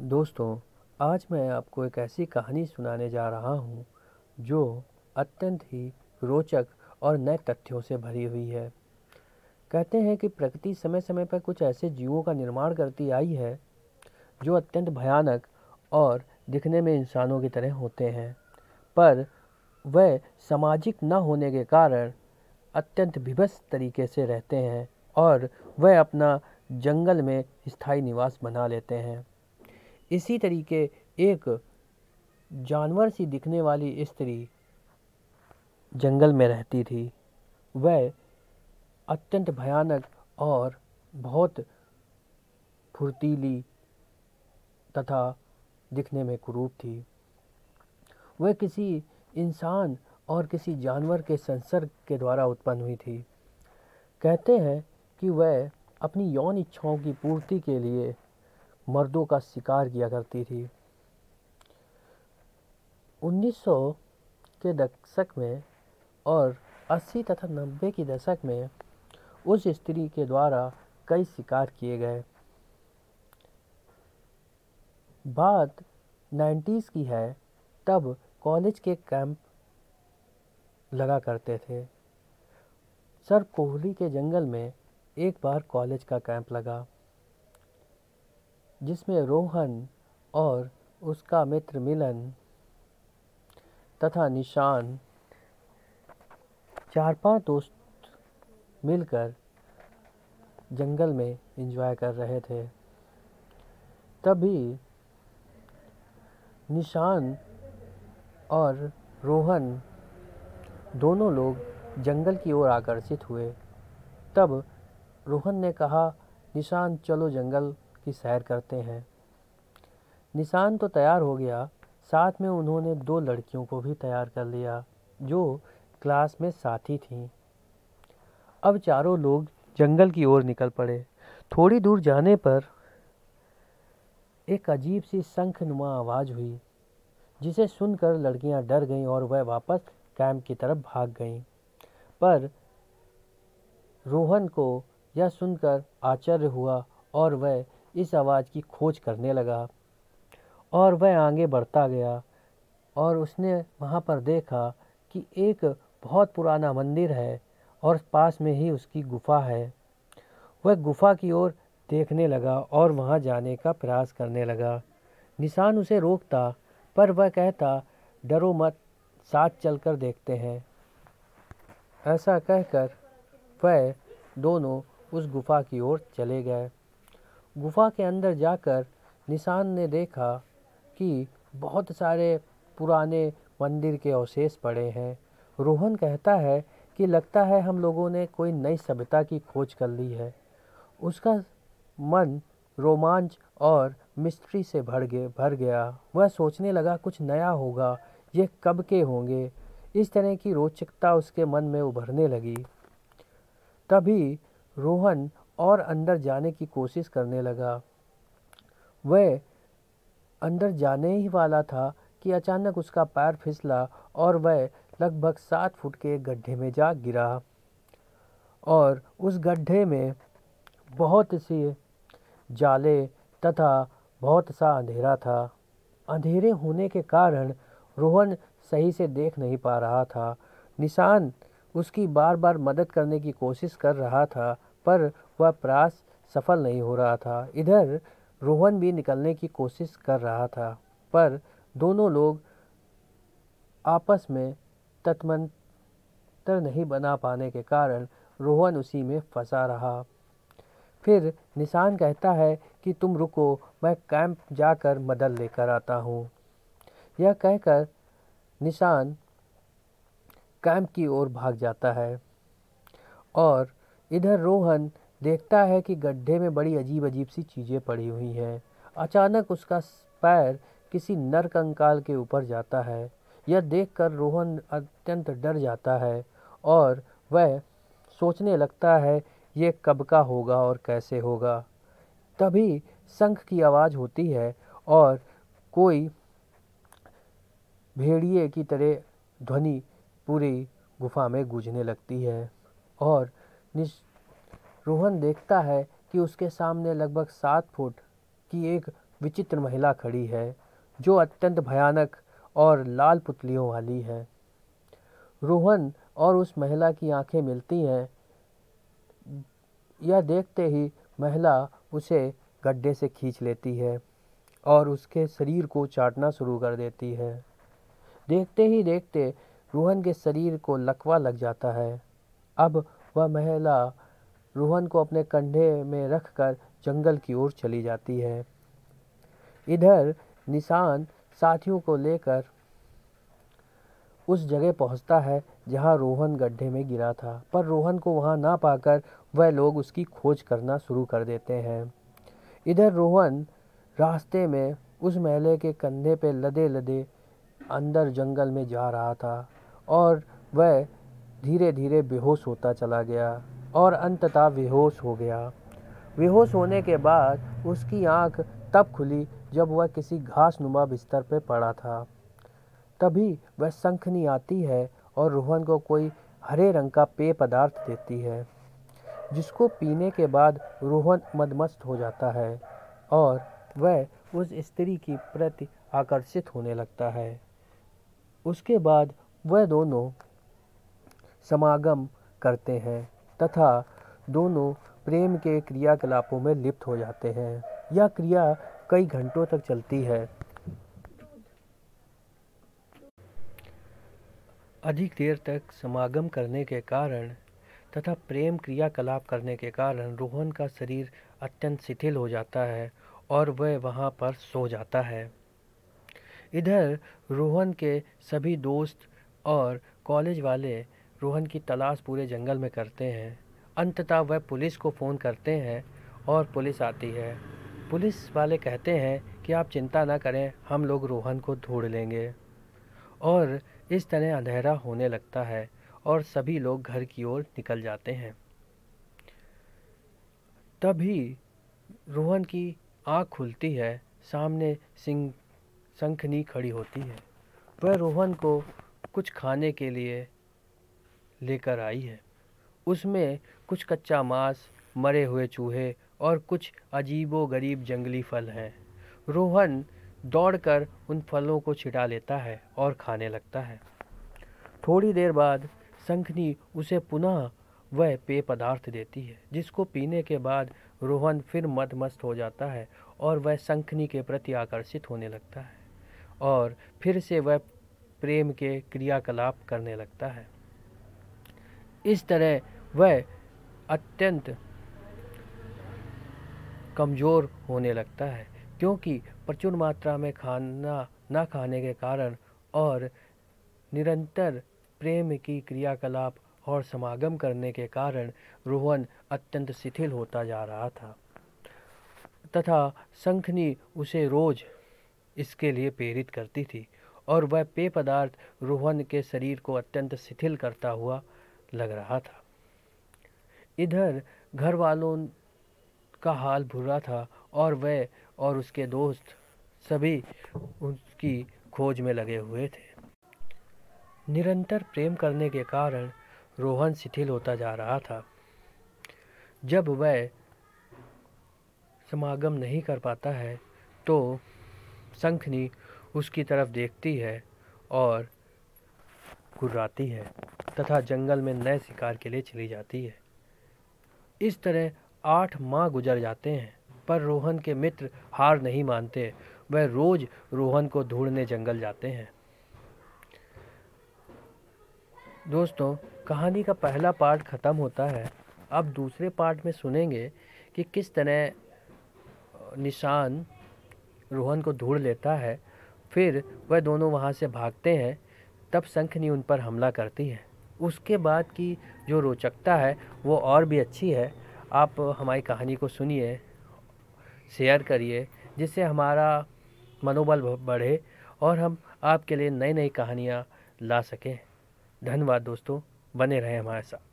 दोस्तों, आज मैं आपको एक ऐसी कहानी सुनाने जा रहा हूँ, जो अत्यंत ही रोचक और नए तथ्यों से भरी हुई है। कहते हैं कि प्रकृति समय समय पर कुछ ऐसे जीवों का निर्माण करती आई है, जो अत्यंत भयानक और दिखने में इंसानों की तरह होते हैं। पर वह सामाजिक न होने के कारण अत्यंत विभत्स तरीके से रहते हैं और वह अपना जंगल में स्थायी निवास बना लेते हैं। इसी तरीके एक जानवर सी दिखने वाली स्त्री जंगल में रहती थी। वह अत्यंत भयानक और बहुत फुर्तीली तथा दिखने में कुरूप थी। वह किसी इंसान और किसी जानवर के संसर्ग के द्वारा उत्पन्न हुई थी। कहते हैं कि वह अपनी यौन इच्छाओं की पूर्ति के लिए मर्दों का शिकार किया करती थी। 1900 के दशक में और 80 तथा 90 के दशक में उस स्त्री के द्वारा कई शिकार किए गए। बात 90s की है, तब कॉलेज के कैंप लगा करते थे। सर कोहली के जंगल में एक बार कॉलेज का कैंप लगा। जिसमें रोहन और उसका मित्र मिलन तथा निशान चार पाँच दोस्त मिलकर जंगल में एंजॉय कर रहे थे। तभी निशान और रोहन दोनों लोग जंगल की ओर आकर्षित हुए। तब रोहन ने कहा, निशान, चलो जंगल की सैर करते हैं। निशान तो तैयार हो गया, साथ में उन्होंने दो लड़कियों को भी तैयार कर लिया, जो क्लास में साथी थीं। अब चारों लोग जंगल की ओर निकल पड़े। थोड़ी दूर जाने पर एक अजीब सी शंखनुमा आवाज़ हुई, जिसे सुनकर लड़कियाँ डर गईं और वह वापस कैंप की तरफ़ भाग गईं। पर रोहन को यह सुनकर आश्चर्य हुआ और वह इस आवाज़ की खोज करने लगा और वह आगे बढ़ता गया और उसने वहाँ पर देखा कि एक बहुत पुराना मंदिर है और पास में ही उसकी गुफा है। वह गुफा की ओर देखने लगा और वहाँ जाने का प्रयास करने लगा। निशान उसे रोकता, पर वह कहता, डरो मत, साथ चलकर देखते हैं। ऐसा कहकर वह दोनों उस गुफा की ओर चले गए। गुफा के अंदर जाकर निशान ने देखा कि बहुत सारे पुराने मंदिर के अवशेष पड़े हैं। रोहन कहता है कि लगता है हम लोगों ने कोई नई सभ्यता की खोज कर ली है। उसका मन रोमांच और मिस्ट्री से भर गए भर गया। वह सोचने लगा, कुछ नया होगा, ये कब के होंगे? इस तरह की रोचकता उसके मन में उभरने लगी। तभी रोहन और अंदर जाने की कोशिश करने लगा। वह अंदर जाने ही वाला था कि अचानक उसका पैर फिसला और वह लगभग सात फुट के गड्ढे में जा गिरा। और उस गड्ढे में बहुत सी जाले तथा बहुत सा अंधेरा था। अंधेरे होने के कारण रोहन सही से देख नहीं पा रहा था। निशान उसकी बार बार मदद करने की कोशिश कर रहा था, पर वह प्रयास सफल नहीं हो रहा था। इधर रोहन भी निकलने की कोशिश कर रहा था, पर दोनों लोग आपस में तत्मंतर नहीं बना पाने के कारण रोहन उसी में फंसा रहा। फिर निशान कहता है कि, तुम रुको, मैं कैंप जाकर मदद लेकर आता हूँ। यह कहकर निशान कैंप की ओर भाग जाता है और इधर रोहन देखता है कि गड्ढे में बड़ी अजीब अजीब सी चीज़ें पड़ी हुई हैं। अचानक उसका पैर किसी नर कंकाल के ऊपर जाता है। यह देखकर रोहन अत्यंत डर जाता है और वह सोचने लगता है, ये कब का होगा और कैसे होगा? तभी शंख की आवाज़ होती है और कोई भेड़िए की तरह ध्वनि पूरी गुफा में गूंजने लगती है और रोहन देखता है कि उसके सामने लगभग सात फुट की एक विचित्र महिला खड़ी है, जो अत्यंत भयानक और लाल पुतलियों वाली है। रोहन और उस महिला की आँखें मिलती हैं। यह देखते ही महिला उसे गड्ढे से खींच लेती है और उसके शरीर को चाटना शुरू कर देती है। देखते ही देखते रोहन के शरीर को लकवा लग जाता है। अब वह महिला रोहन को अपने कंधे में रखकर जंगल की ओर चली जाती है। इधर निशान साथियों को लेकर उस जगह पहुँचता है जहाँ रोहन गड्ढे में गिरा था। पर रोहन को वहाँ ना पाकर वह लोग उसकी खोज करना शुरू कर देते हैं। इधर रोहन रास्ते में उस मेले के कंधे पे लदे लदे अंदर जंगल में जा रहा था और वह धीरे धीरे बेहोश होता चला गया। और अंततः बेहोश हो गया। बेहोश होने के बाद उसकी आँख तब खुली जब वह किसी घास नुमा बिस्तर पर पड़ा था। तभी वह शंखनी आती है और रोहन को कोई हरे रंग का पेय पदार्थ देती है, जिसको पीने के बाद रोहन मदमस्त हो जाता है और वह उस स्त्री की प्रति आकर्षित होने लगता है। उसके बाद वह दोनों समागम करते हैं। तथा दोनों प्रेम के क्रियाकलापों में लिप्त हो जाते हैं। यह क्रिया कई घंटों तक चलती है। अधिक देर तक समागम करने के कारण तथा प्रेम क्रियाकलाप करने के कारण रोहन का शरीर अत्यंत शिथिल हो जाता है और वह वहाँ पर सो जाता है। इधर रोहन के सभी दोस्त और कॉलेज वाले रोहन की तलाश पूरे जंगल में करते हैं। अंततः वह पुलिस को फ़ोन करते हैं और पुलिस आती है। पुलिस वाले कहते हैं कि आप चिंता ना करें, हम लोग रोहन को ढूंढ लेंगे। और इस तरह अंधेरा होने लगता है और सभी लोग घर की ओर निकल जाते हैं। तभी रोहन की आँख खुलती है, सामने सिंह, शंखनी खड़ी होती है। वह रोहन को कुछ खाने के लिए लेकर आई है। उसमें कुछ कच्चा मांस, मरे हुए चूहे और कुछ अजीबो गरीब जंगली फल हैं। रोहन दौड़कर उन फलों को छिटा लेता है और खाने लगता है। थोड़ी देर बाद शंखनी उसे पुनः वह पेय पदार्थ देती है, जिसको पीने के बाद रोहन फिर मदमस्त हो जाता है और वह शंखनी के प्रति आकर्षित होने लगता है और फिर से वह प्रेम के क्रियाकलाप करने लगता है। इस तरह वह अत्यंत कमज़ोर होने लगता है, क्योंकि प्रचुर मात्रा में खाना, ना खाने के कारण और निरंतर प्रेम की क्रियाकलाप और समागम करने के कारण रोहन अत्यंत शिथिल होता जा रहा था। तथा शंखनी उसे रोज इसके लिए प्रेरित करती थी और वह पेय पदार्थ रोहन के शरीर को अत्यंत शिथिल करता हुआ लग रहा था। इधर घर वालों का हाल बुरा था और वह और उसके दोस्त सभी उसकी खोज में लगे हुए थे। निरंतर प्रेम करने के कारण रोहन शिथिल होता जा रहा था। जब वह समागम नहीं कर पाता है तो शंखनी उसकी तरफ़ देखती है और गुर्राती है तथा जंगल में नए शिकार के लिए चली जाती है। इस तरह आठ माह गुजर जाते हैं, पर रोहन के मित्र हार नहीं मानते। वह रोज रोहन को ढूँढने जंगल जाते हैं। दोस्तों, कहानी का पहला पार्ट ख़त्म होता है। अब दूसरे पार्ट में सुनेंगे कि किस तरह निशान रोहन को ढूंढ लेता है। फिर वह दोनों वहाँ से भागते हैं तब शंखनी उन पर हमला करती है। उसके बाद की जो रोचकता है, वो और भी अच्छी है। आप हमारी कहानी को सुनिए, शेयर करिए, जिससे हमारा मनोबल बढ़े और हम आपके लिए नई नई कहानियाँ ला सकें। धन्यवाद दोस्तों, बने रहें हमारे साथ।